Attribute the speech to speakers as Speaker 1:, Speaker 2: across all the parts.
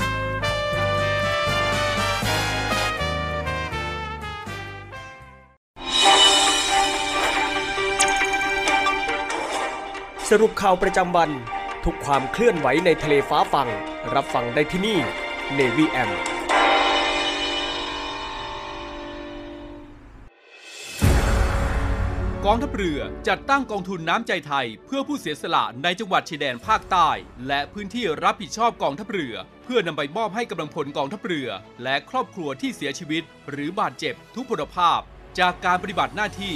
Speaker 1: 2563
Speaker 2: สรุปข่าวประจำวัน ทุกความเคลื่อนไหวในทะเลฟ้าฟัง รับฟังได้ที่นี่ Navy M
Speaker 1: กองทัพเรือจัดตั้งกองทุนน้ำใจไทย เพื่อผู้เสียสละในจังหวัดชายแดนภาคใต้ และพื้นที่รับผิดชอบกองทัพเรือ เพื่อนำไปมอบให้กำลังพลกองทัพเรือ และครอบครัวที่เสียชีวิต หรือบาดเจ็บทุกพลภาพ จากการปฏิบัติหน้าที่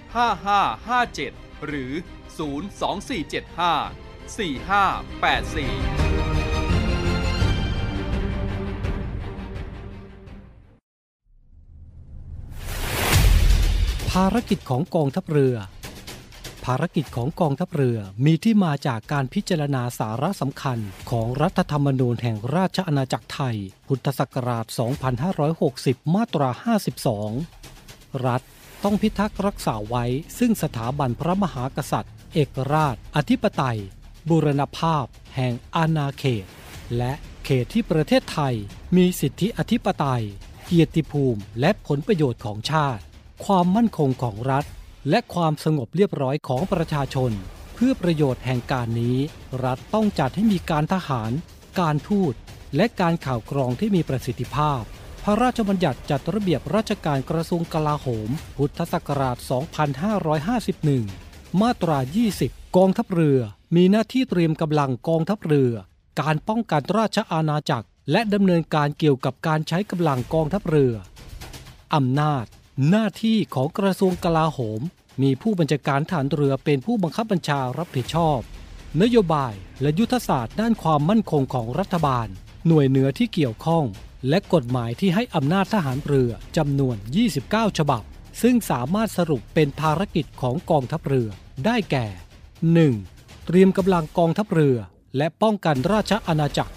Speaker 1: 5557 หรือ 02475 4584
Speaker 3: ภารกิจของกองทัพเรือ ภารกิจของกองทัพเรือมีที่มาจากการพิจารณาสาระสำคัญของรัฐธรรมนูญแห่งราชอาณาจักรไทย พุทธศักราช 2560 มาตรา 52 รัฐ ต้องพิทักษ์รักษาไว้ ซึ่งสถาบันพระมหากษัตริย์ เอกราช อธิปไตย บูรณภาพ แห่งอาณาเขต และเขตที่ประเทศไทย มีสิทธิอธิปไตย เกียรติภูมิ และผลประโยชน์ของชาติ ความมั่นคงของรัฐ และความสงบเรียบร้อยของประชาชน เพื่อประโยชน์แห่งการนี้ รัฐต้องจัดให้มีการทหาร การทูตและการข่าวกรองที่มีประสิทธิภาพ พระราชบัญญัติจัดระเบียบราชการกระทรวงกลาโหม พุทธศักราช 2551 มาตรา 20 กองทัพเรือ มีหน้าที่เตรียมกำลังกองทัพเรือ การป้องกันราชอาณาจักร และดำเนินการเกี่ยวกับการใช้กำลังกองทัพเรือ อำนาจ หน้าที่ของกระทรวงกลาโหม มีผู้บัญชาการฐานเรือเป็นผู้บังคับบัญชารับผิดชอบ นโยบายและยุทธศาสตร์ด้านความมั่นคงของรัฐบาล หน่วยเหนือที่เกี่ยวข้อง และกฎหมายที่ให้อำนาจทหารเรือจำนวน 29 ฉบับ ซึ่งสามารถสรุปเป็นภารกิจของกองทัพเรือได้แก่ 1. เตรียมกำลังกองทัพเรือ และป้องกันราชอาณาจักร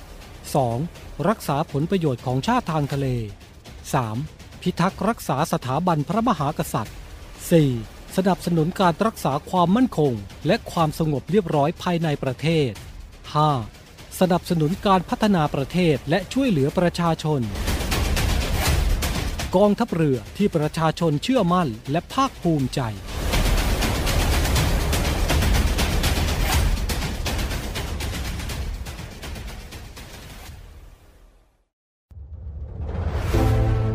Speaker 3: 2. รักษาผลประโยชน์ของชาติทางทะเล 3. พิทักษ์รักษาสถาบันพระมหากษัตริย์ 4. สนับสนุนการรักษาความมั่นคง และความสงบเรียบร้อยภายในประเทศ 5. สนับสนุนการพัฒนาประเทศและช่วยเหลือประชาชน กองทัพเรือที่ประชาชนเชื่อมั่นและภาคภูมิใจ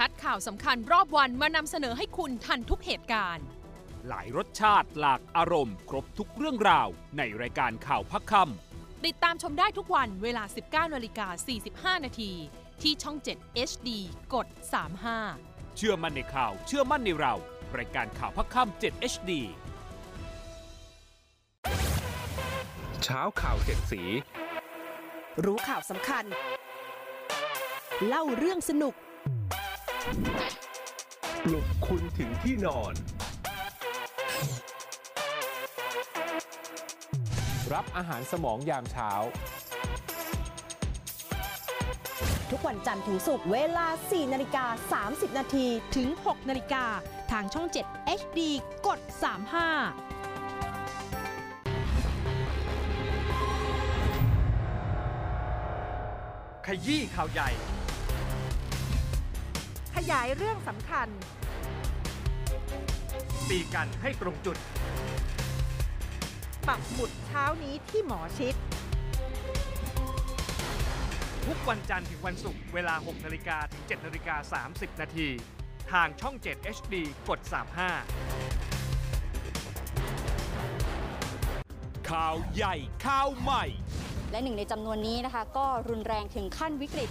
Speaker 4: คัดข่าวสำคัญรอบวันมานำเสนอให้คุณทันทุกเหตุการณ์
Speaker 5: หลายรสชาติหลากอารมณ์ ครบทุกเรื่องราว ในรายการข่าวพักค
Speaker 4: ติดตามชมได้ทุกวันเวลา 19นาฬิกา45 นาที ที่ช่อง 7 HD กด 35ำ
Speaker 5: เชื่อมั่นในข่าว เชื่อมั่นในเรา รายการข่าวพักคำ7 HD
Speaker 6: เช้าข่าวเจ็ดสี
Speaker 7: รู้ข่าวสำคัญ เล่าเรื่องสนุก
Speaker 6: ปลุกคุณถึงที่นอน รับอาหารสมองยามเช้า
Speaker 7: ทุกวันจันทร์ถึงศุกร์เวลา 4 นาฬิกา 30 นาทีถึง 6 นาฬิกา ทางช่อง 7 HD กด 35
Speaker 8: ขยี้ข่าวใหญ่
Speaker 9: ข ยายเรื่องสำคัญ
Speaker 8: ตีกันให้ตรงจุด
Speaker 9: ปักหมุดเช้านี้ที่หมอชิด
Speaker 8: ทุกวันจันทร์ถึงวันศุกร์เวลา 6นาฬิกาถึง7นาฬิกา30 นาที ทางช่อง 7 HD กด 35
Speaker 5: ข่าวใหญ่ข่าวใหม่
Speaker 10: และหนึ่งในจำนวนนี้นะคะ ก็รุนแรงถึงขั้นวิกฤต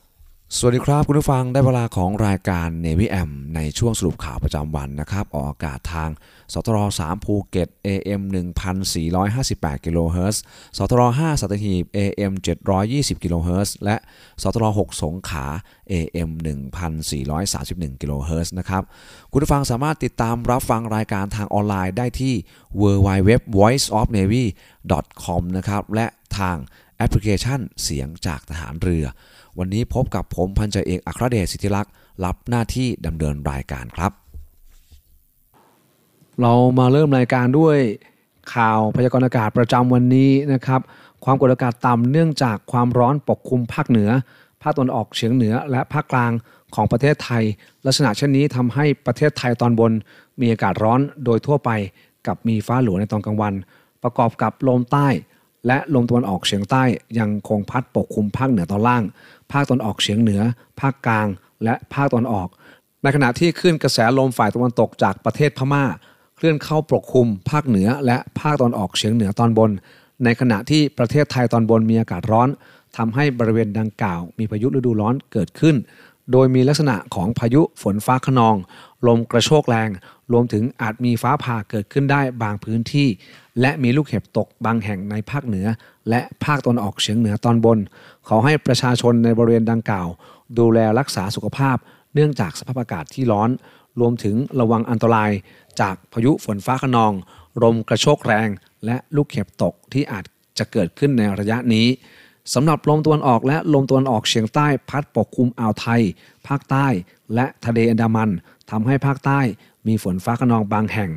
Speaker 11: สวัสดีครับคุณผู้ฟังได้เวลาของรายการ Navy M ในช่วงสรุปข่าวประจำวันนะครับ ออกอากาศทางสตร3ภูเก็ต AM 1458กิโลเฮิรตซ์สทร. 5สัตหีบ AM 720กิโลเฮิรตซ์และสทร. 6สงขลา AM 1431กิโลเฮิรตซ์นะครับ คุณผู้ฟังสามารถติดตามรับฟังรายการทางออนไลน์ได้ที่ www.voiceofnavy.com นะครับและทางแอปพลิเคชันเสียงจากทหารเรือ วันนี้พบกับผมพันจ่าเอกอัครเดชสิทธิลักษณ์รับหน้าที่ดำเนินรายการครับ
Speaker 12: เรามาเริ่มรายการด้วยข่าวพยากรณ์อากาศประจำวันนี้นะครับ ความกดอากาศต่ำเนื่องจากความร้อนปกคลุมภาคเหนือ ภาคตะวันออกเฉียงเหนือ และภาคกลางของประเทศไทย ลักษณะเช่นนี้ทำให้ประเทศไทยตอนบน มีอากาศร้อนโดยทั่วไป กับมีฟ้าหลวในตอนกลางวัน ประกอบกับลมใต้ และลมตะวันออกเฉียงใต้ยังคงพัดปกคลุมภาคเหนือตอนล่าง ภาคตะวันออกเฉียงเหนือ ภาคกลาง และภาคตะวันออก ในขณะที่คลื่นกระแสลมฝ่ายตะวันตกจากประเทศพม่า เคลื่อนเข้าปกคลุม ภาคเหนือ และภาคตะวันออกเฉียงเหนือตอนบน ในขณะที่ประเทศไทยตอนบนมีอากาศร้อนทำให้บริเวณดังกล่าว มีพายุฤดูร้อนเกิดขึ้น โดยมีลักษณะของพายุฝนฟ้าขนอง ลมกระโชกแรง รวมถึงอาจมีฟ้าผ่าเกิดขึ้นได้บางพื้นที่ และมีลูกเห็บตกบางแห่งในภาคเหนือ และภาคตะวันออกเฉียงเหนือตอนบน ขอให้ประชาชนในบริเวณดังกล่าว ดูแลรักษาสุขภาพ เนื่องจากสภาพอากาศที่ร้อน รวมถึงระวังอันตราย จากพายุฝนฟ้าขนอง ลมกระโชกแรง และลูกเห็บตกที่อาจจะเกิดขึ้นในระยะนี้สำหรับลมตะวันออกและลมตะวันออกเฉียงใต้พัดปกคลุมอ่าวไทย ภาคใต้ และทะเลอันดามันทำให้ภาคใต้มีฝนฟ้าขนองบางแห่ง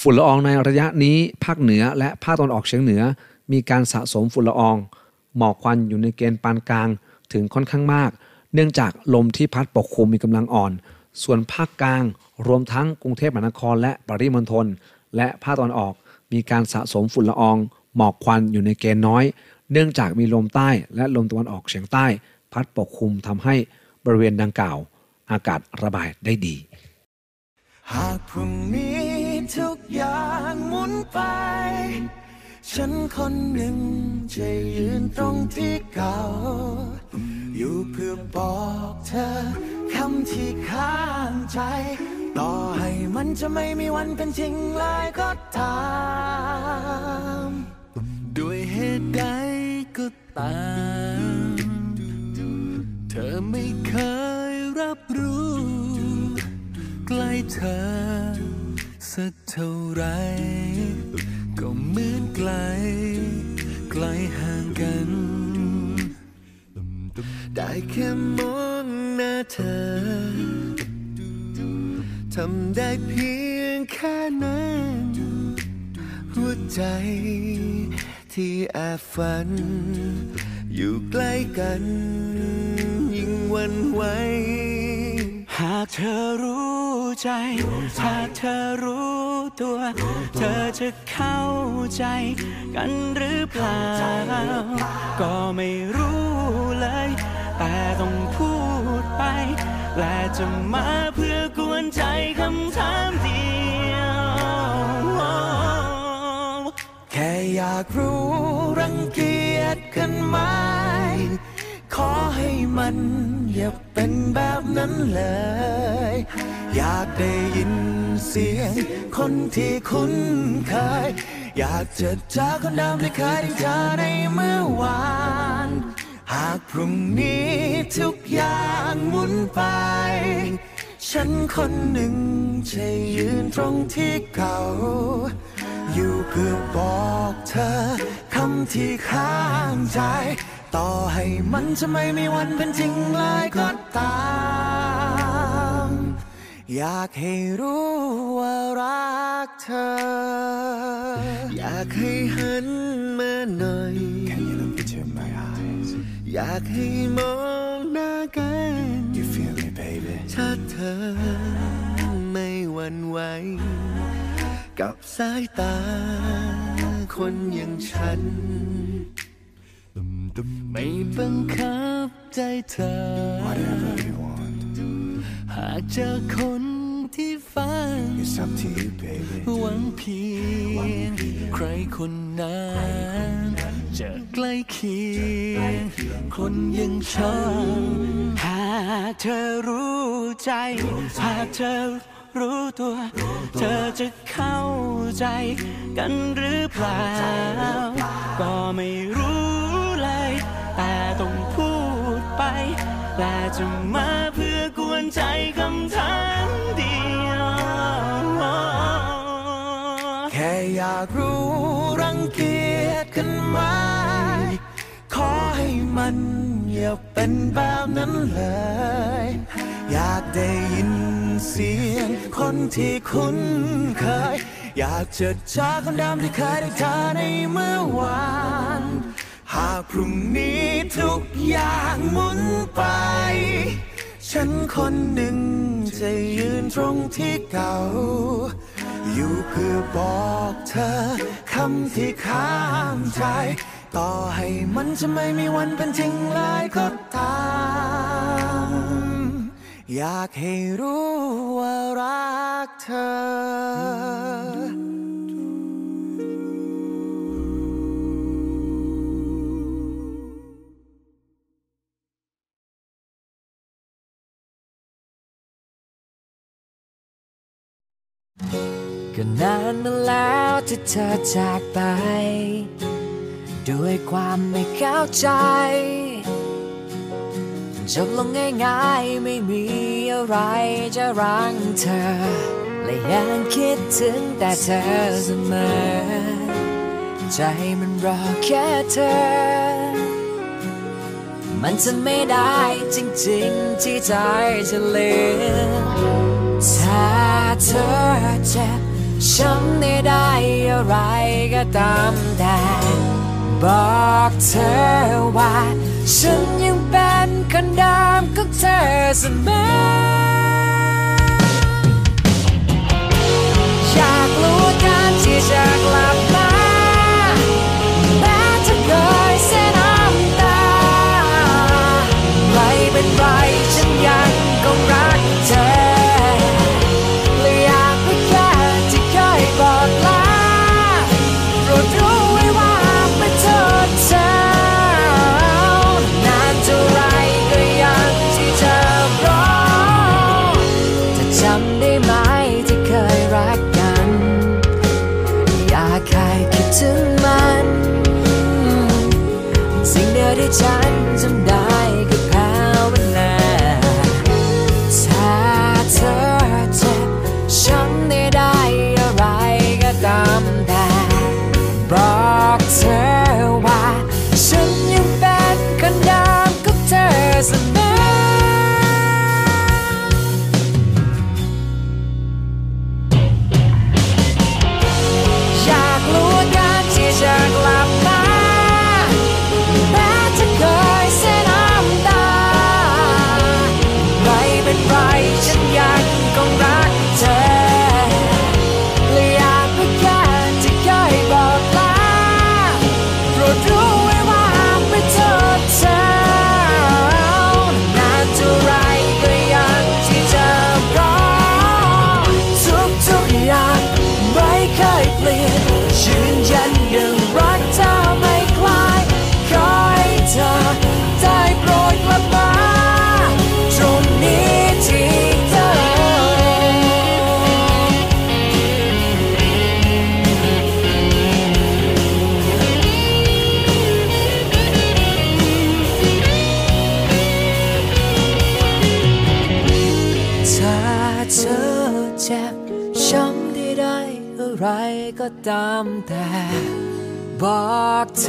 Speaker 12: ฝุ่นละอองในระยะนี้ ภาคเหนือและภาคตะวันออกเฉียงเหนือ มีการสะสมฝุ่นละออง หมอกควันอยู่ในเกณฑ์ปานกลางถึงค่อนข้างมาก เนื่องจากลมที่พัดปกคลุมมีกำลังอ่อน ส่วนภาคกลาง รวมทั้งกรุงเทพมหานครและปริมณฑลและภาคตะวันออกมีการสะสมฝุ่นละออง หมอกควันอยู่ในเกณฑ์น้อย เนื่องจากมีลมใต้และลมตะวันออกเฉียงใต้ พัดปกคลุมทำให้บริเวณดังกล่าว อากาศระบายได้ดี
Speaker 13: หากพรุ่งนี้ทุกอย่างหมุนไป ฉันคนหนึ่งจะยืนตรงที่เก่า อยู่เพื่อบอกเธอคำที่ข้างใจ ต่อให้มันจะไม่มีวันเป็นจริงเลยก็ตามด้วยเหตุใดก็ตาม เธอไม่เคยรับรู้ ใกล้เธอสักเท่าไร เหมือนไกล ไกลห่างกัน ได้แค่มองหน้าเธอ ทำได้เพียงแค่นั้น หัวใจที่แอบฝัน อยู่ใกล้กัน ยิ่งวันไหวากเธอรู้ใจ หากเธอรู้ตัว เธอจะเข้าใจกันหรือเปล่า ก็ไม่รู้เลย แต่ต้องพูดไป และจะมาเพื่อกวนใจคำถามเดียว แค่อยากรู้รังเกียจกันไหม ขอให้มันอย่าเป็นแบบนั้นเลย อยากได้ยินเสียง คนที่คุ้นเคย อยากจะเจอคนเดิมที่เคยได้เจอในเมื่อวาน หากพรุ่งนี้ทุกอย่างหมุนไป ฉันคนหนึ่งจะยืนตรงที่เก่า อยู่เพื่อบอกเธอคำที่ข้างใจ ต่อให้มันจะไม่มีวันเป็นจริงเลยก็ตาม อยากให้รู้ว่ารักเธอ อยากให้หันมาหน่อย Can you look into my eyes อยากให้มองหน้ากัน You feel me baby ถ้าเธอไม่หวั่นไหวกับสายตาคนอย่างฉัน ไม่บังคับใจเธอหากเจอคนที่ฝัน It's up to you baby หวังเพียงใครคนนั้นจะใกล้เคียง คนอย่างฉันหากเธอรู้ใจ หากเธอรู้ตัว เธอจะเข้าใจกันหรือเปล่า ก็ไม่รู้ แต่จะมาเพื่อกวนใจคำถามเดียว แค่อยากรู้รังเกียจกันไหมขอให้มันอย่าเป็นแบบนั้นเลย อยากได้ยินเสียงคนที่คุ้นเคย อยากจะเจอคนเดิมที่เคยได้เจอในเมื่อวาน หากพรุ่งนี้ทุกอย่างหมุนไป ฉันคนหนึ่งจะยืนตรงที่เก่า อยู่เพื่อบอกเธอคำที่ข้างใจ ต่อให้มันจะไม่มีวันเป็นจริงเลยก็ตาม อยากให้รู้ว่ารักเธอ
Speaker 14: ก็นานมาแล้วที่เธอจากไป ด้วยความไม่เข้าใจจบลงง่ายๆไม่มีอะไรจะรั้งเธอ และยังคิดถึงแต่เธอเสมอ ใจมันรอแค่เธอ มันจะไม่ได้จริงๆที่ใจจะเลือกถ้า เธอเจ็บฉันได้ได้อะไรก็ตามแต่บอกเธอว่า ฉันยังเป็นคนเดิมของเธอเสมออยากรู้การที่จะกลับ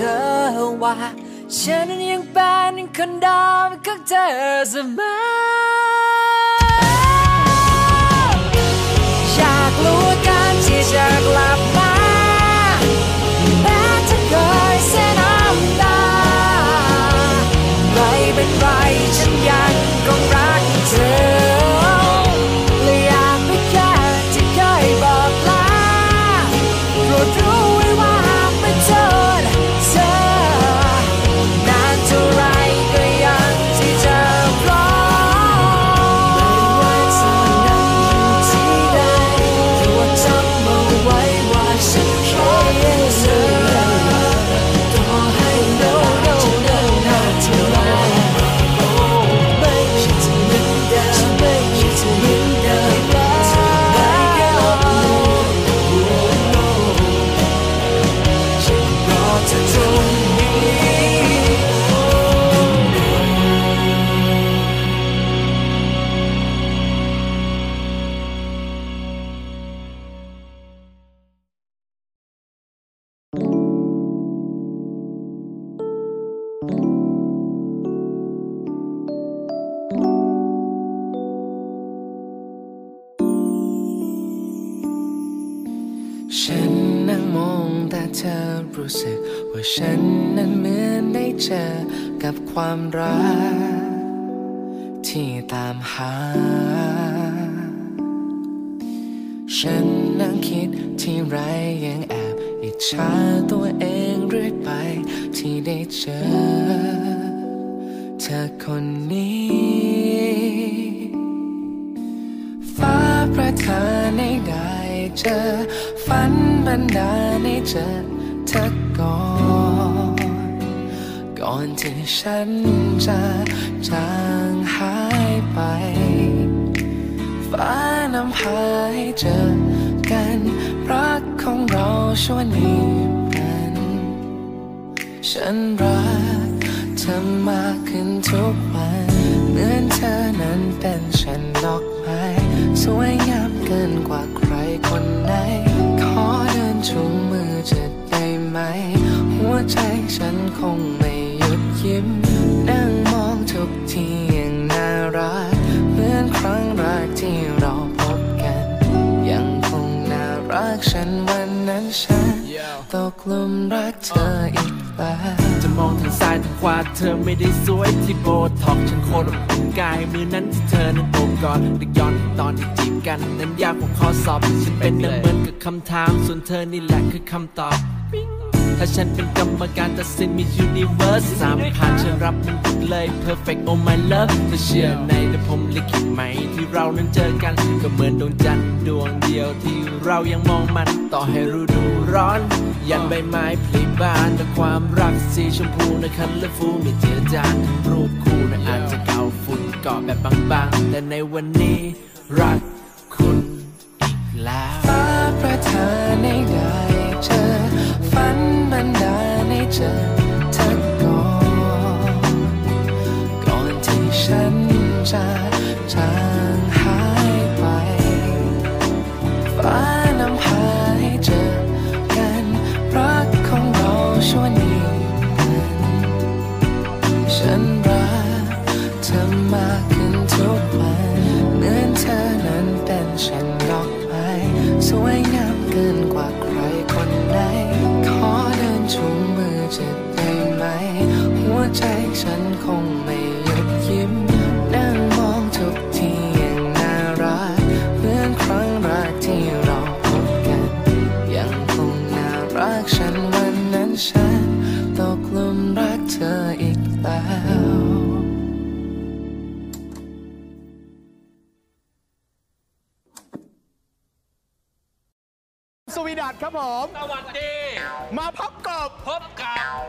Speaker 15: อกเธอว่า ฉันยังเป็นคนเดิมของเธอเสมออยากรู้กันที่จะกลับมาแม้จะเคยเสียน้ำตาไม่เป็นไรฉันยังคงรักเธอ สึกว่าฉันนั้นเหมือนได้เจอกับความรัก ที่ตามหา ฉันนั่งคิดที่ไรยังแอบอิจฉาตัวเองเรื่อยไปที่ได้เจอ เธอคนนี้ฟ้าประทานให้ได้เจอ ฝันบันดาลให้เจอเธอ ก่อน ก่อนที่ฉันจะจางหายไป ฟ้านำพาให้เจอกัน รักของเราชั่วนิรันด์ฉันรักเธอมากขึ้นทุกวันเหมือนเธอนั้นเป็นฉันดอกไม้สวยงามเกินกว่าใครคนไหน ได้ไหม หัวใจฉันคงไม่หยุดยิ้ม นั่งมองทุกทีอย่างน่ารัก เหมือนครั้งแรกที่เราพบกัน ยังคงน่ารักฉันวันนั้นฉันตกหลุมรักเธออีกแล้ว
Speaker 16: จะมองทางซ้ายทางขวาเธอไม่ได้สวยที่โบท็อกซ์ฉันโคตรอบอุ่นกายมือนั้นที่เธอนั้นโอบกอดนึกย้อนตอนที่จีบกัน นั้นยากกว่าข้อสอบ ฉันเป็นดังเหมือนกับคำถาม ส่วนเธอนี่แหละคือคำตอบ ถ้าฉันเป็นกรรมการตัดสินมี universe สามผ่านฉันรับมันหมดเลย perfect oh my love เธอเชื่อในแต่ผมลิขิตไหม ที่เรานั้นเจอกันก็เหมือนดวงจันทร์ดวงเดียวที่เรายังมองมันต่อให้ฤดูร้อน ยันใบไม้ผลิบานแต่ความรักสีชมพูนะคันและฟูม่เจือจานรูปคู่นะอาจจะเก่าฝุ่นเกาะแบบบางๆ แต่ในวันนี้รักคุณอีกแล้ว
Speaker 15: ฟ้าประทานให้ได้ นบัน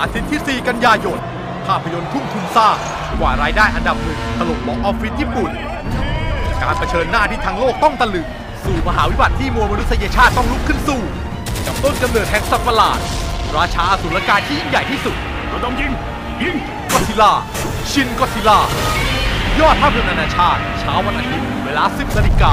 Speaker 17: อาทิตย์ที่ 4 กันยายน ภาพยนตร์ทุ่งทุนสร้างกว่ารายได้อันดับหนึ่งถล่มบ็อกออฟฟิศญี่ปุ่น การเผชิญหน้าที่ทั้งโลกต้องตะลึง สู่มหาวิบัติที่มวลมนุษยชาติต้องลุกขึ้นสู้ กับต้นกำเนิดแห่งสัตว์ประหลาด ราชาอสุรกายที่ยิ่งใหญ่ที่สุดเราต้องยิงยิงก็ซิล่าชินก็ซิล่ายอดภาพยนตร์นานาชาติเช้าวันอาทิตย์เวลา 10นาฬิกา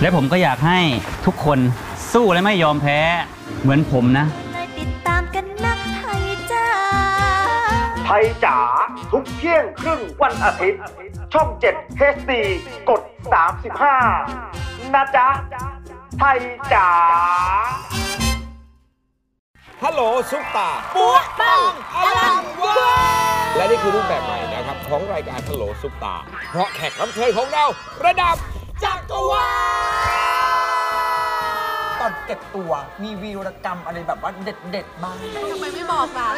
Speaker 18: และผมก็อยากให้ทุกคนสู้และไม่ยอมแพ้เหมือนผมนะ
Speaker 19: เลยติดตามกันนักไทยจ้า
Speaker 20: ไทยจ๋าทุกเที่ยงครึ่งวันอาทิตย์ ช่อง 7 HD กด 35 นะจ๊ะ ไทยจ๋า
Speaker 21: ฮัลโหลซุปตา
Speaker 19: ปัวปังอลังวา
Speaker 21: และนี่คือรูปแบบใหม่นะครับ ของรายการฮัลโหลซุปตา เพราะแขกรับเชิญของเราระดับ จักรวาล
Speaker 22: ตอนเก็บตัวมีวีรกรรมอะไรแบบว่าเด็ดๆบ้าง
Speaker 10: ทำไมไม่บอกล่ะ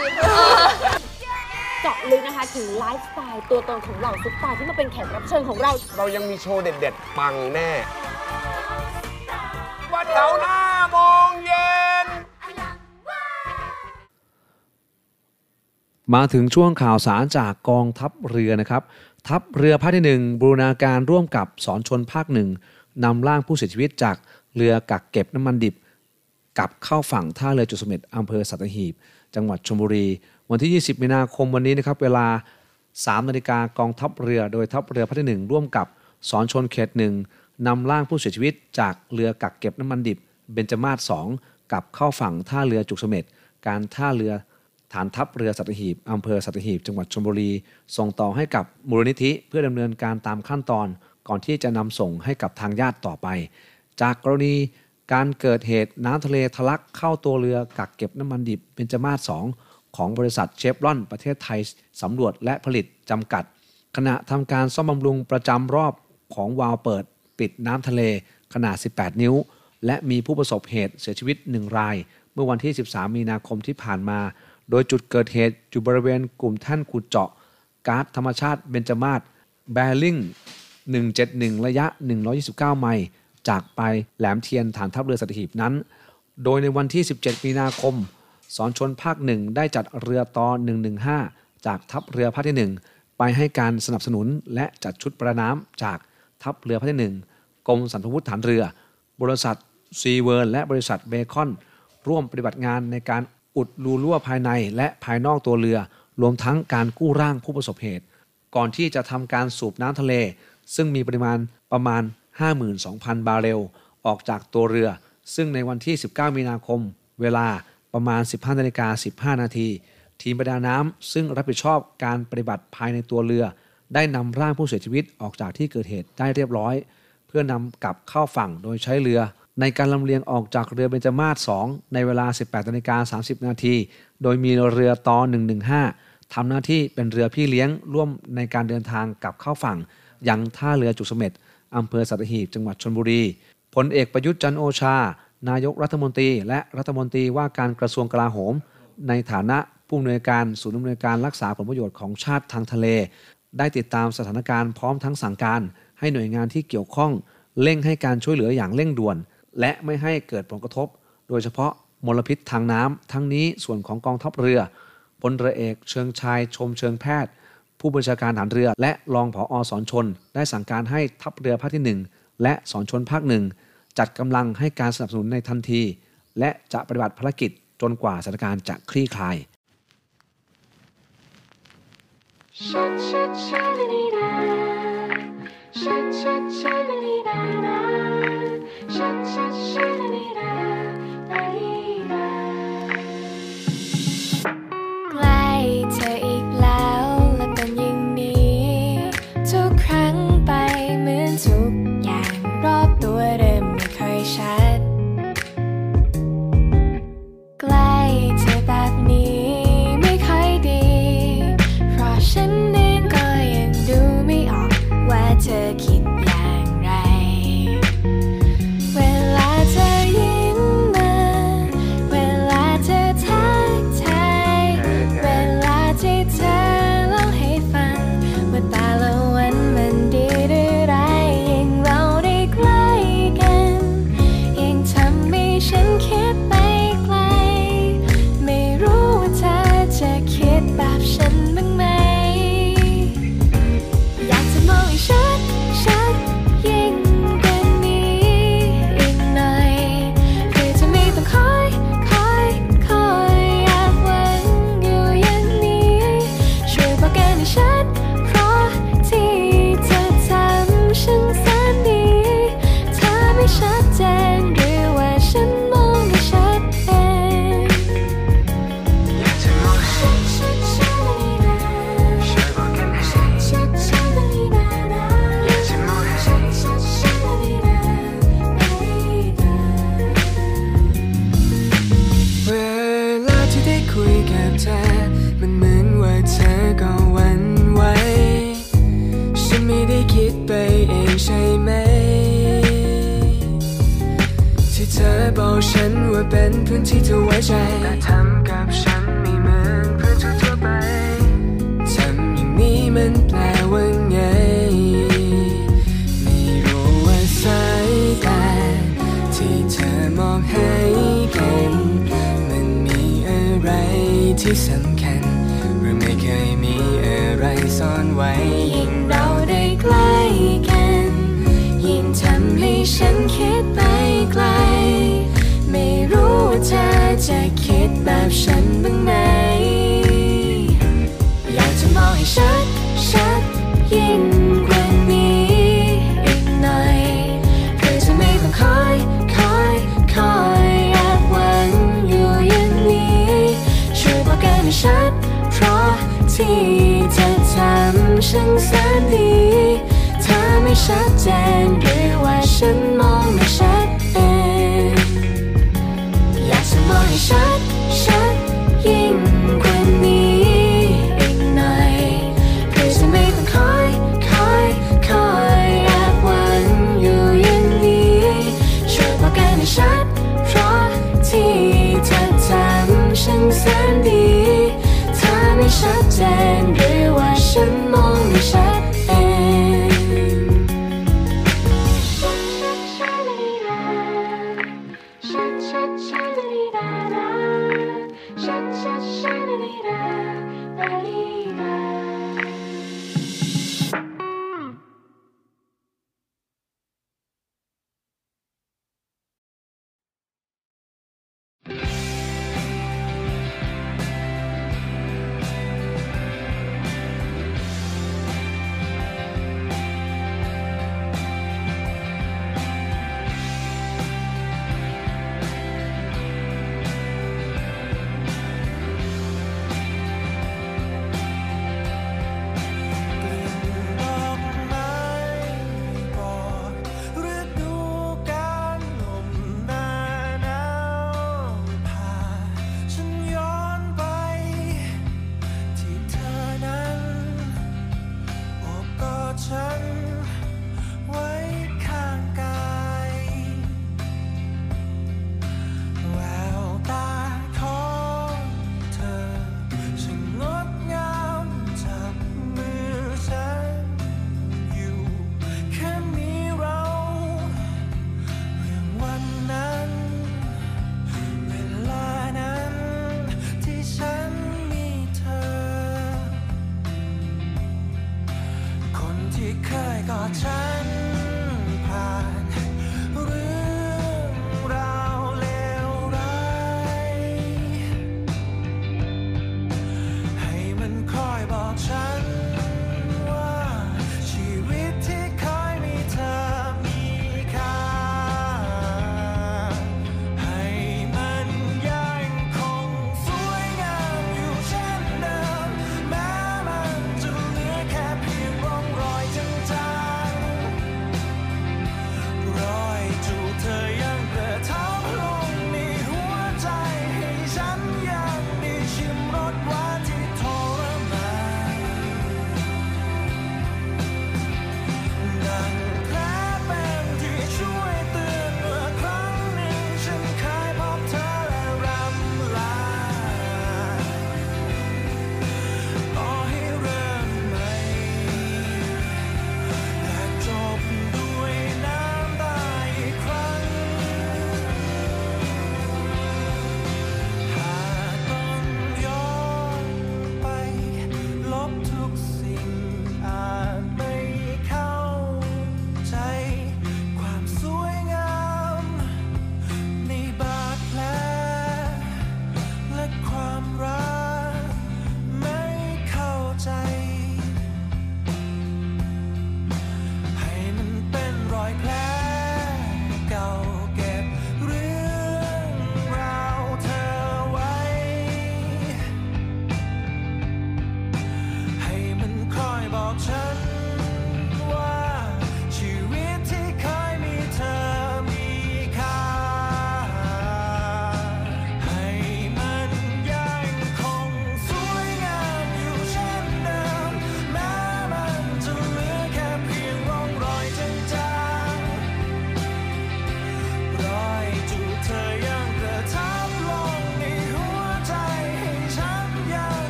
Speaker 10: เจาะลึกนะคะถึงไลฟ์สไตล์ตัวตนของเหล่าซุปตาร์ที่มาเป็นแขกรับเชิญของเรา
Speaker 21: เรายังมีโชว์เด็ด ๆ ปังแน่ วันเสาร์หน้าโมงเย็น
Speaker 12: มาถึงช่วงข่าวสารจากกองทัพเรือนะครับ ทัพเรือภาคที่หนึ่งบูรณาการร่วมกับสอนชนภาคหนึ่งนำร่างผู้เสียชีวิตจากเรือกักเก็บน้ำมันดิบกลับเข้าฝั่งท่าเรือจุดสม็ดอำเภอสัตหีบ จังหวัดชลบุรี วันที่ 20 มีนาคมวันนี้นะครับเวลา 3 นาฬิกากองทัพเรือโดยทัพเรือภาคที่หนึ่งร่วมกับสอนชนเขตหนึ่งนำร่างผู้เสียชีวิตจากเรือกักเก็บน้ำมันดิบเบญจมาศ2กลับเข้าฝั่งท่าเรือจุกเสม็ดการท่าเรือ ฐานทัพเรือสัตหีบอำเภอสัตหีบ จังหวัดชลบุรี ส่งต่อให้กับมูลนิธิเพื่อดำเนินการตามขั้นตอน ก่อนที่จะนำส่งให้กับทางญาติต่อไป จากกรณีการเกิดเหตุน้ำทะเลทะลักเข้าตัวเรือกักเก็บน้ำมันดิบเป็นจมาศ2ของบริษัทเชฟรอนประเทศไทยสำรวจและผลิตจำกัด ขณะทำการซ่อมบำรุงประจำรอบของวาล์วเปิด ปิดน้ำทะเล ขนาด 18 นิ้ว และมีผู้ประสบเหตุเสียชีวิต 1 ราย เมื่อวันที่ 13 มีนาคมที่ผ่านมา โดยจุดเกิดเหตุอยู่บริเวณกลุ่มแท่นขุดเจาะก๊าซธรรมชาติเบญจมาศแบริ่ง171 ระยะ 129 ไมล์จากไปแหลมเทียนฐานทัพเรือสัตหีบนั้น โดยในวันที่ 17 มีนาคม สอนชนภาคหนึ่งได้จัดเรือต่อ 115 จากทัพเรือภาคที่ 1 ไปให้การสนับสนุนและจัดชุดประน้ำจากทัพเรือภาคที่ 1กรมสรรพวุธฐานเรือ บริษัทซีเวิร์และบริษัทเบคอน ร่วมปฏิบัติงานในการ อุดรูรั่วภายในและภายนอกตัวเรือ รวมทั้งการกู้ร่างผู้ประสบเหตุ ก่อนที่จะทำการสูบน้ำทะเล ซึ่งมีปริมาณประมาณ 52,000 บาร์เรล ออกจากตัวเรือ ซึ่งในวันที่ 19 มีนาคม เวลาประมาณ 15นาฬิกา15 นาทีทีมประดาน้ำซึ่งรับผิดชอบการปฏิบัติภายในตัวเรือ ได้นำร่างผู้เสียชีวิตออกจากที่เกิดเหตุได้เรียบร้อย เพื่อนำกลับเข้าฝั่งโดยใช้เรือ ในการลำเลียงออกจากเรือเบญจมาศ2ในเวลา 18นาฬิกา30 นาที โดยมีเรือต่อ 115 ทำหน้าที่เป็นเรือพี่เลี้ยงร่วมในการเดินทางกลับเข้าฝั่ง ยังท่าเรือจุกเสม็ดอำเภอสัตหีบจังหวัดชลบุรีพลเอกประยุทธ์จันโอชา นายกรัฐมนตรี และรัฐมนตรีว่าการกระทรวงกลาโหม ในฐานะผู้อำนวยการศูนย์อำนวยการรักษาผลประโยชน์ของชาติทางทะเล ได้ติดตามสถานการณ์พร้อมทั้งสั่งการ ให้หน่วยงานที่เกี่ยวข้องเร่งให้การช่วยเหลืออย่างเร่งด่วน และไม่ให้เกิดผลกระทบ โดยเฉพาะมลพิษทางน้ำทั้งนี้ส่วนของกองทัพเรือพลเรือเอกเชิงชายชมเชิงแพทย์ ผู้บัญชาการฐานเรือ และรองผออสอนชน ได้สั่งการให้ทัพเรือภาคที่ 1 และสอนชนภาคหนึ่งจัดกำลังให้การสนับสนุนในทันที และจะปฏิบัติภารกิจจนกว่าสถานการณ์จะคลี่คลาย
Speaker 19: ใกล้เธออีกแล้วและเป็นยิ่งดี
Speaker 23: ไม่ได้คิดไปเองใช่ไหม ที่เธอบอกฉันว่าเป็นเพื่อนที่เธอไว้ใจแต่ทำกับฉันไม่เหมือนเพื่อนทั่วๆไปทำอย่างนี้มันแปลว่าไง ไม่รู้ว่าสายตาที่เธอมองให้กันมันมีอะไรที่สำคัญ หรือไม่เคยมีอะไรซ่อนไว้ยิ่งเราได้ ใกล้กัน ยิ่งทำให้ฉันคิดไปไกล ไม่รู้ว่าเธอจะคิดแบบฉันบ้างไหม อยากจะมองให้ชัดชัดยิ่งกว่านี้อีกหน่อยเพื่อจะไม่ต้องคอยคอยคอยแอบหวังอยู่อย่างนี้ ช่วยบอกกันให้ชัดเพราะที่เธอทำฉันแสนดี อไม่ชัด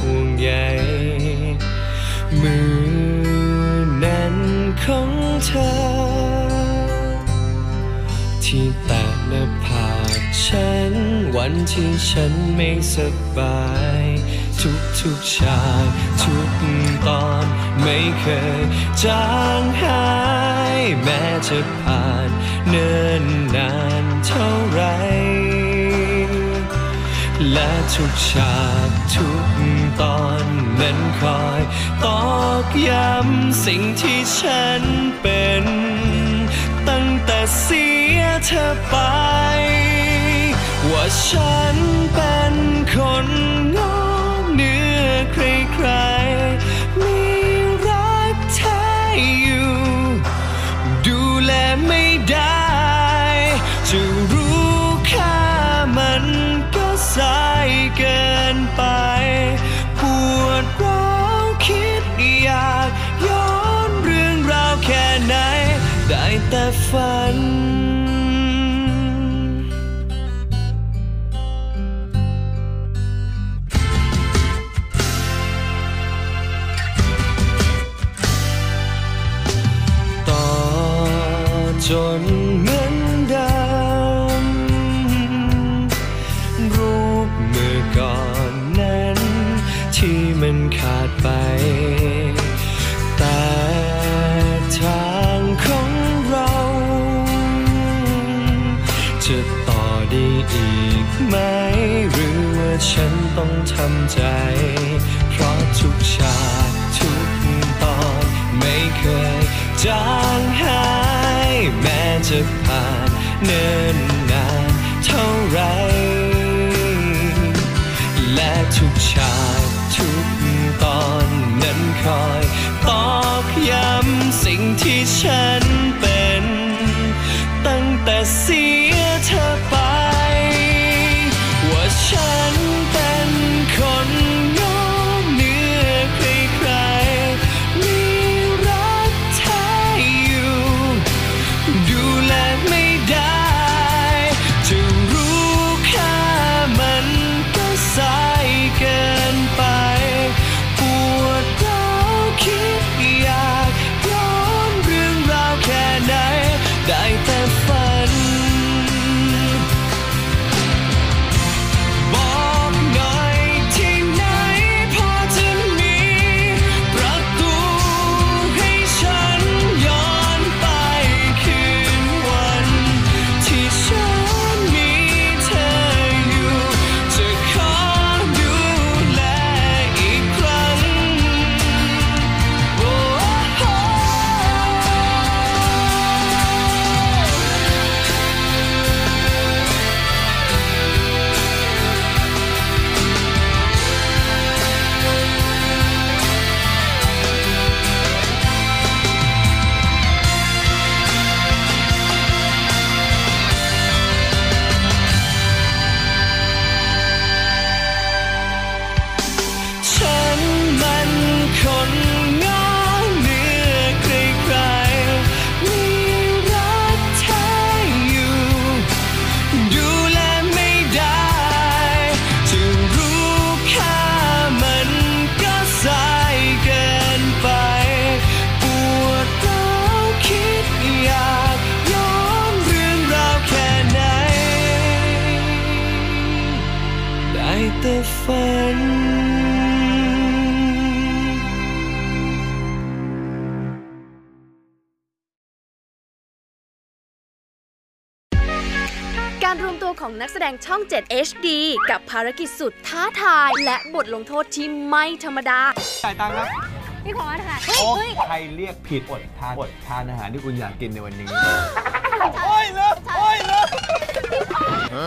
Speaker 23: ห่วงใยมือนั้น
Speaker 24: ของเธอ ที่แตะหน้าผากฉัน วันที่ฉันไม่สบาย ทุกทุกฉากทุกตอนไม่เคยจางหาย แม้จะผ่านเนิ่นนานเท่าไร และทุกฉากทุกตอนนั้นคอยตอกย้ำสิ่งที่ฉันเป็น ตั้งแต่เสียเธอไป ว่าฉันเป็นคนงอเหนื้อใครๆ ฝัน จางหายแม้จะผ่านเนิ่นนาน นักแสดง
Speaker 25: ช่อง 7 HD กับภารกิจสุดท้าทาย และบทลงโทษที่ไม่ธรรมดา
Speaker 26: จ่ายตังค์ครับ
Speaker 25: พี่ขอค่ะ
Speaker 26: โอ้ใครเรียกผิดอดทานอดทานอาหารที่คุณอยากกินในวันนี้ โอ้ยเลิกโอ้ยเลิก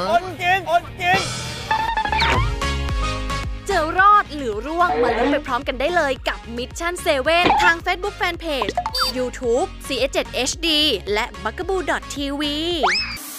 Speaker 26: อดกินอดกิน
Speaker 25: จะรอดหรือร่วงมาลุ้นไปพร้อมกันได้เลยกับ Mission 7 ทาง Facebook Fanpage YouTube CS7 HD และ b u g a b o o TV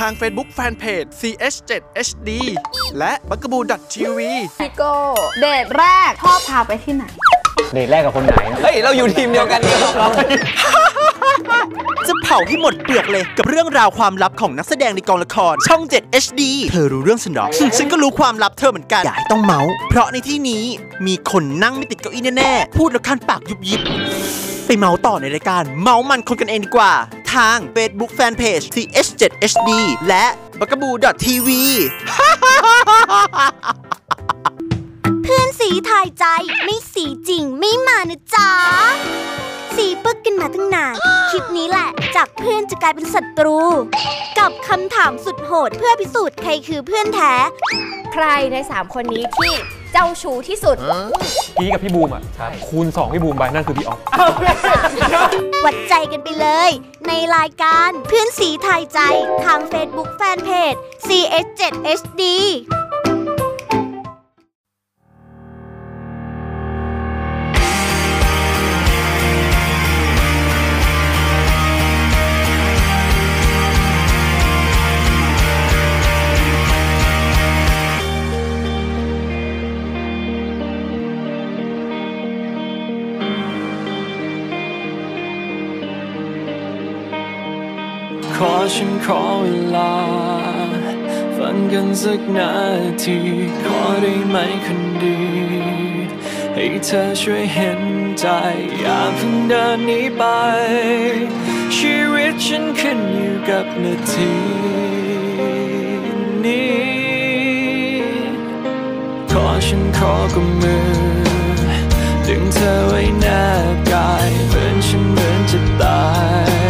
Speaker 27: ทาง Facebook Fanpage CH7HD และ b u g a b o o TV
Speaker 28: พี่โก้เดทแรกพ่อพาไปที่ไหน
Speaker 26: เดทแรกกับคนไหน
Speaker 22: เฮ้ย เราอยู่ทีมเดียวกันเนี่ย
Speaker 27: จะเผาให้หมดเปลือกเลยกับเรื่องราวความลับของนักแสดงในกองละคร ช่อง 7 HD เธอรู้เรื่องฉันหรอ ฉันก็รู้ความลับเธอเหมือนกัน อย่าให้ต้องเมาส์เพราะในที่นี้มีคนนั่งไม่ติดเก้าอี้แน่ๆ พูดแล้วคันปากยุบยิบ ไปเมาส์ต่อในรายการ เมาส์มันคนกันเองดีกว่า ทาง Facebook Fanpage CH7HD และ b u g a b o o TV
Speaker 19: เพื่อนสีทายใจไม่สีจริงไม่มานะจ๊ะสีปึกกันมาตั้งนาน คลิปนี้แหละ จากเพื่อนจะกลายเป็นศัตรู กับคำถามสุดโหดเพื่อพิสูจน์ใครคือเพื่อนแท้
Speaker 10: ใครใน3คนนี้ที่ เจ้าชู้ที่สุด
Speaker 26: พี่กับพี่บูมอะคูณ 2 พี่บูมไปนั่นคือพี่ออฟ
Speaker 19: วัดใจกันไปเลย ในรายการเพื่อนสีทายใจทาง Facebook Fanpage CS7HD
Speaker 24: ฉันขอเวลาฟังกันสักนาที ขอได้ไหมคนดี ให้เธอช่วยเห็นใจ อย่าเพิ่งเดินหนีไป ชีวิตฉันขึ้นอยู่กับนาทีนี้ ขอฉันขอกับมือ ดึงเธอไว้แนบกายเหมือนฉันเหมือนจะตาย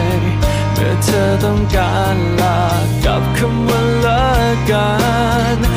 Speaker 24: เธอต้องการลากับคำว่าเลิกกัน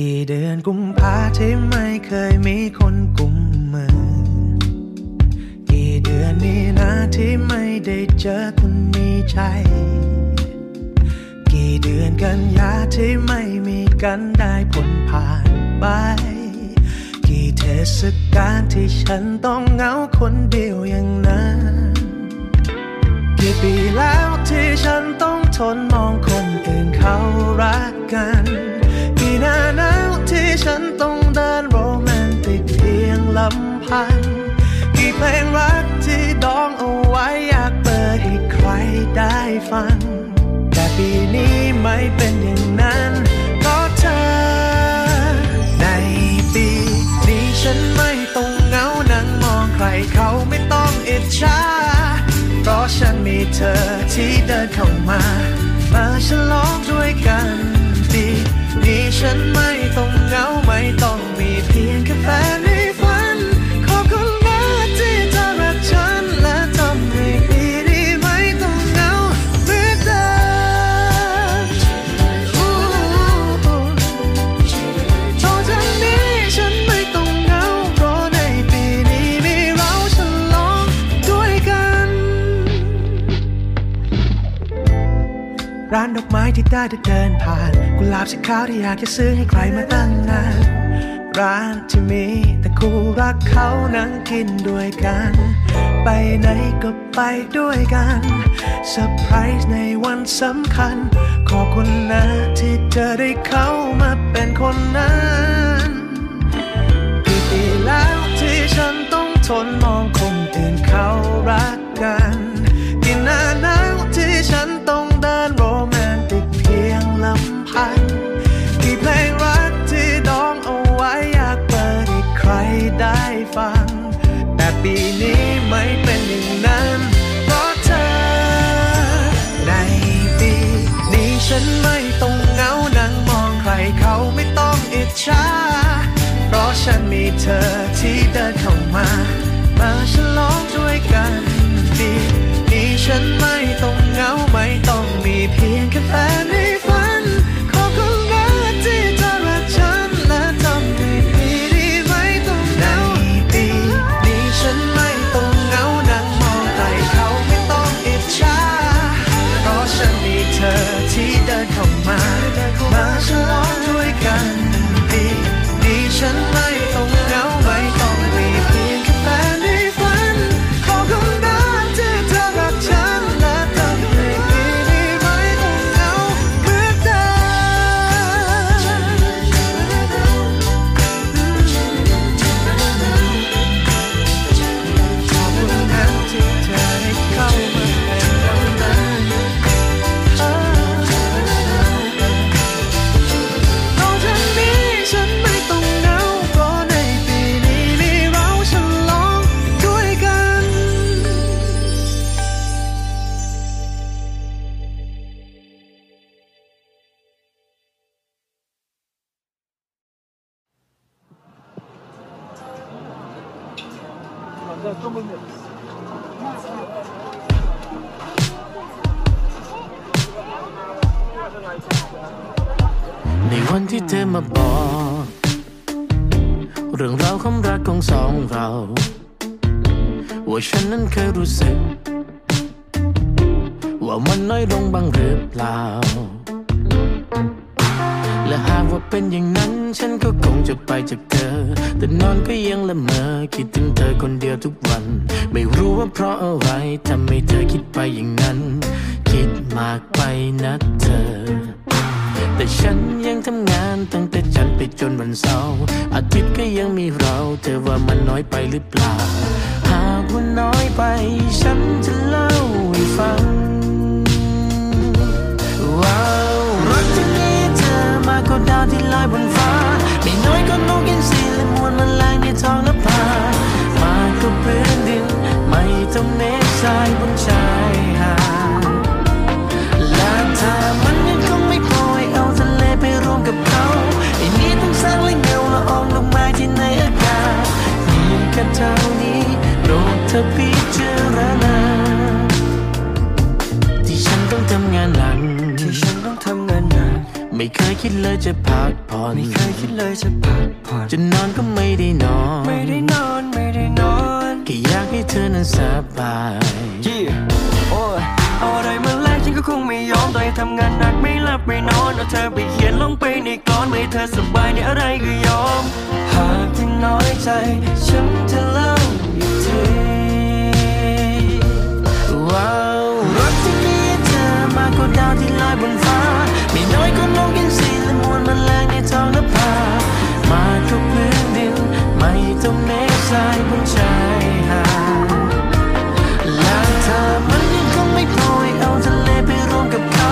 Speaker 24: กี่เดือนกุ
Speaker 29: มภาที่ไม่เคยมีคนกุมมือ กี่เดือนนี้นะที่ไม่ได้เจอคนมีใจ กี่เดือนกันยาที่ไม่มีกันได้ผลผ่านไป กี่เทศกาลที่ฉันต้องเหงาคนเดียวอย่างนั้น กี่ปีแล้วที่ฉันต้องทนมองคนอื่นเขารักกัน น้าหนาวที่ฉันต้องเดินโรแมนติกเพียงลำพัง กี่เพลงรักที่ดองเอาไว้อยากเปิดให้ใครได้ฟัง แต่ปีนี้ไม่เป็นอย่างนั้นก็เธอ ในปีนี้ฉันไม่ต้องเหงานั่งมองใครเขาไม่ต้องอิจฉาเพราะฉันมีเธอที่เดินเข้ามา มาฉลองด้วยกัน มีฉันไม่ต้องเหงาไม่ต้องมีเพียงแค่แฟนในฝัน ขอบคุณนะที่เธอรักฉันและทำให้ปีนี้ไม่ต้องเหงาเหมือนเดิมอู้ตอนจากนี้ฉันไม่ต้องเหงาเพราะในปีนี้มีเราฉลองด้วยกัน ร้านดอกไม้ที่ได้เดินผ่าน กุหลาบสีขาวที่อยากจะซื้อให้ใครมาตั้งนานร้านที่มีแต่คู่รักเขานั่งกินด้วยกัน ไปไหนก็ไปด้วยกันเซอร์ไพรส์ในวันสำคัญ ขอบคุณนะที่เธอได้เข้ามาเป็นคนนั้นกี่ปีแล้วที่ฉันต้องทนมองคนอื่นเขารักกัน ฉันมีเธอที่เดินเข้ามา มาฉลองด้วยกันปีนี้ฉันไม่ต้องเหงาไม่ จะไปจากเธ
Speaker 16: อ แต่นอนก็ยังละเมอคิดถึงเธอคนเดียวทุกวัน ไม่รู้ว่าเพราะอะไรทำให้เธอคิดไปอย่างนั้น คิดมากไปนะเธอ แต่ฉันยังทำงานตั้งแต่จันทร์ไปจนวันเสาร์อาทิตย์ก็ยังมีเรา เธอว่ามันน้อยไปหรือเปล่า หากว่าน้อยไป ฉันจะเล่าให้ฟังว้าวรักที่มีเธอมากกว่าดาวที่ลอยบนฟ้า ชายบนชายหาดและถ้ามันยังคงไม่พอให้เอาทะเลไปรวมกับเขาไอ้นี้ต้องสร้างและเงาละอองลงมาที่ในอากาศมีแค่เท่านี้โปรดเธอพิจารณา ไม่เคยคิดเลยจะพักผ่อนไม่เคยคิดเลยจะพักผ่อนจะนอนก็ไม่ได้นอน ไม่ได้นอนไม่ได้นอนแค่อยากให้เธอนั้นสบาย
Speaker 24: โอ้ยเอาอะไรมาแลกฉันก็คงไม่ยอมต่อให้ทำงานหนักไม่หลับไม่นอนเอาเธอไปเขียนลงไปในกลอนไม่ให้เธอสบายในอะไรก็ยอม หากเธอน้อยใจฉันจะเล่าอีกที
Speaker 16: ว้าวรักที่มีเธอมากกว่าดาวที่ลอยบนฟ้าไม่น้อย ก็นกอินทรีและมวลแมลงในท้องนภามากกว่าพื้นดิน ไม่ต้องเมฆทรายบนชายหาดและเธอมันยังคงไม่พอให้เอาทะเลไปรวมกับเขา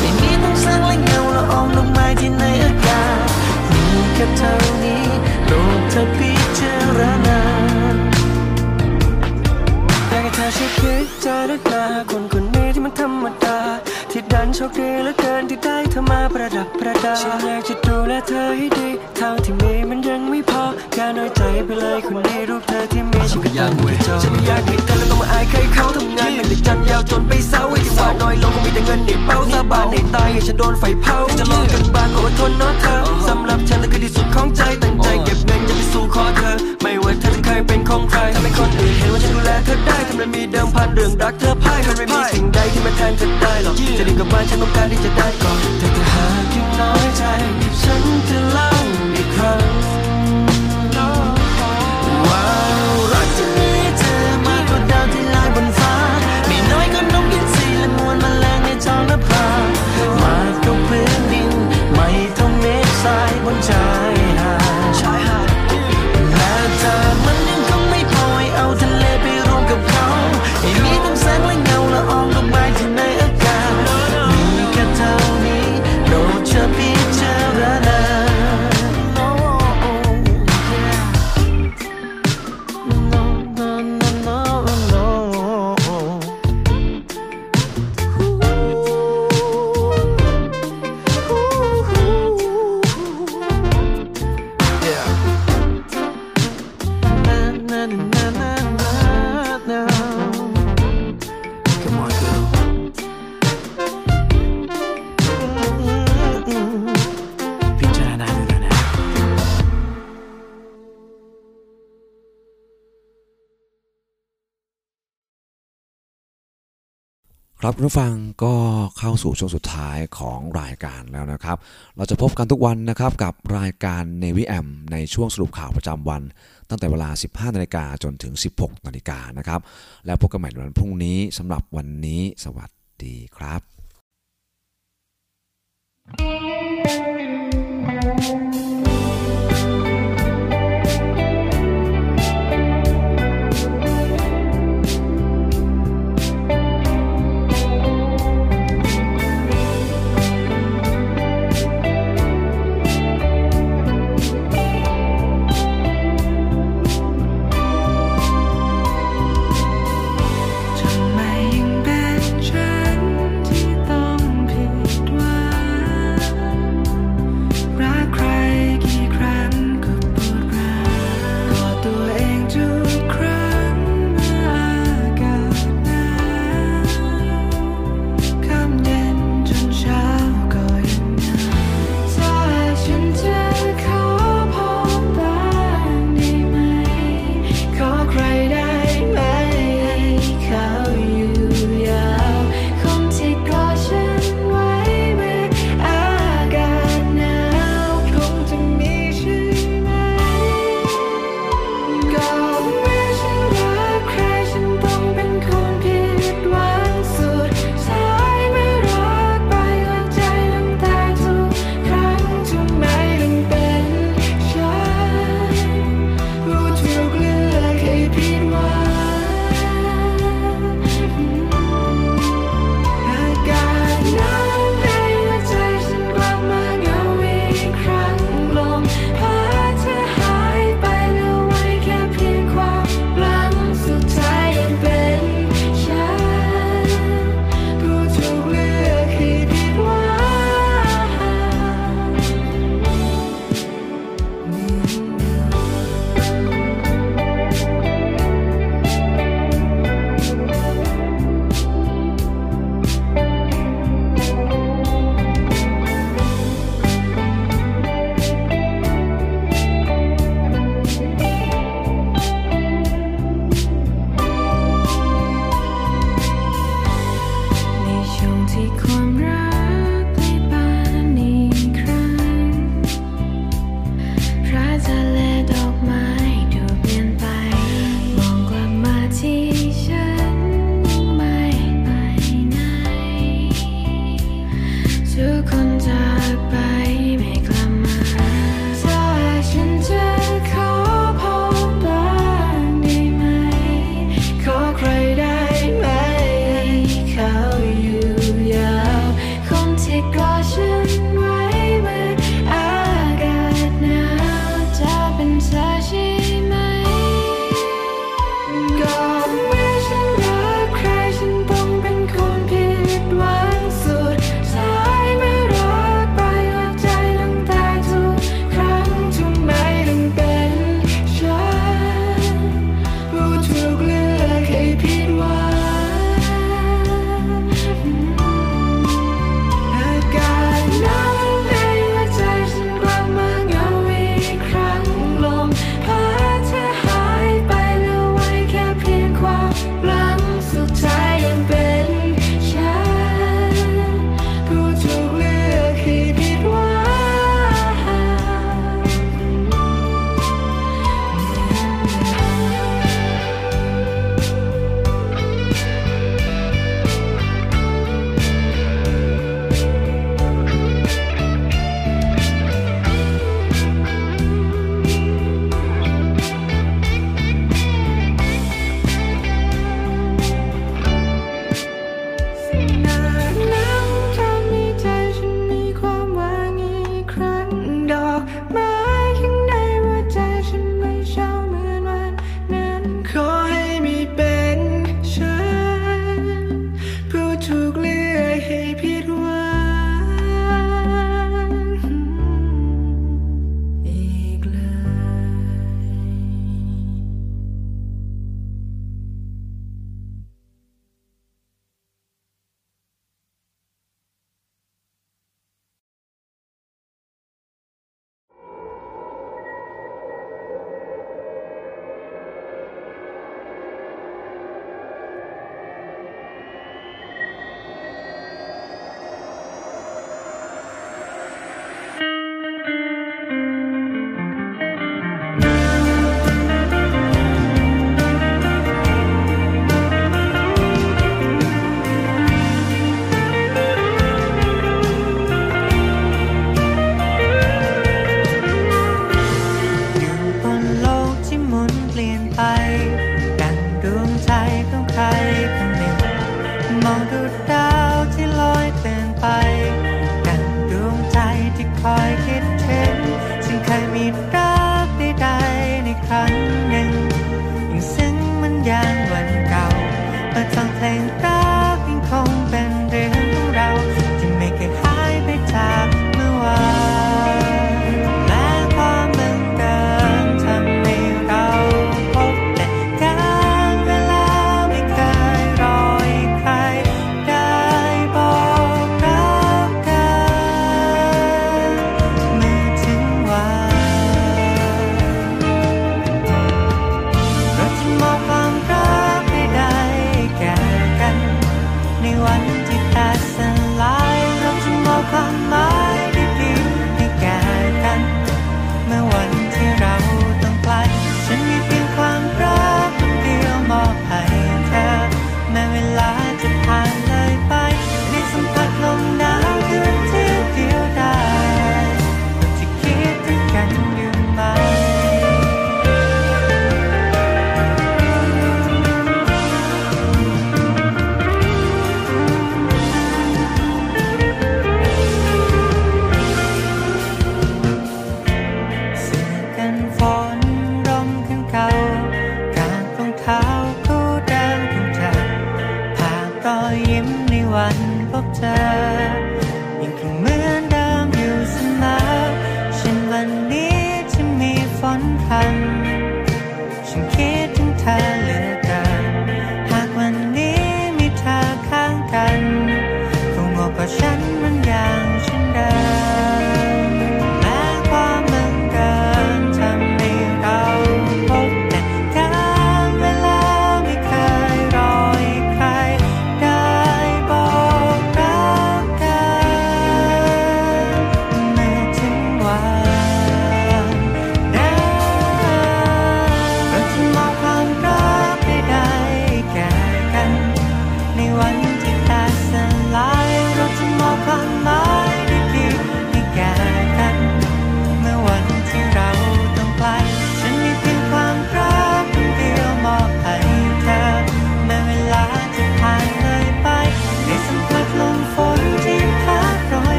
Speaker 16: ไม่มีต้องสร้างและเงาละอองดอกไม้ที่ในอากาศมีแค่เท่านี้โปรดเธอพิจารณา
Speaker 24: โชคดีเหลือเกินที่ได้เธอมาประดับประดาฉันอยากจะดูแลเธอให้ดีเท่าที่มีมันยังไม่พอ อย่าน้อยใจไปเลยคนนี้รูปเธอที่มีฉันก็ยังไม่จบฉันไม่อยากให้เธอแล้วต้องมาอายใครเขาทำงานหนักแต่จันยาวจนไปเศร้าไอ้ที่ว่าน้อยลงก็มีแต่เงินในเป้าสาบานในตายอย่าฉันโดนไฟเผาจะลองกันบ้างขออดทนเนาะเธอสำหรับฉันนั่นคือที่สุดของใจตั้งใจเก็บเงินจะไปสู่ขอเธอ ไม่ว่าเธอจะเคยเป็นของใครทำให้คนอื่นเห็นว่าฉันดูแลเธอได้ทำไมมีเดิมพันเรื่องรักเธอพ่ายมันไม่มีสิ่งใดที่มาแทนเธอได้หรอกจะดีกับบ้านฉันต้องการที่จะได้ก่อนแต่ถ้าหากยังน้อยใจฉันจะเล่า
Speaker 16: ท ครับคุณ
Speaker 11: ผู้ฟังก็เข้าสู่ช่วงสุดท้ายของรายการแล้วนะครับ เราจะพบกันทุกวันนะครับกับรายการในวิแอมในช่วงสรุปข่าวประจำวัน ตั้งแต่เวลา 15 นาฬิกาจนถึง 16 นาฬิกานะครับ แล้วพบกันใหม่วันพรุ่งนี้สำหรับวันนี้สวัสดีครับ
Speaker 23: ทำ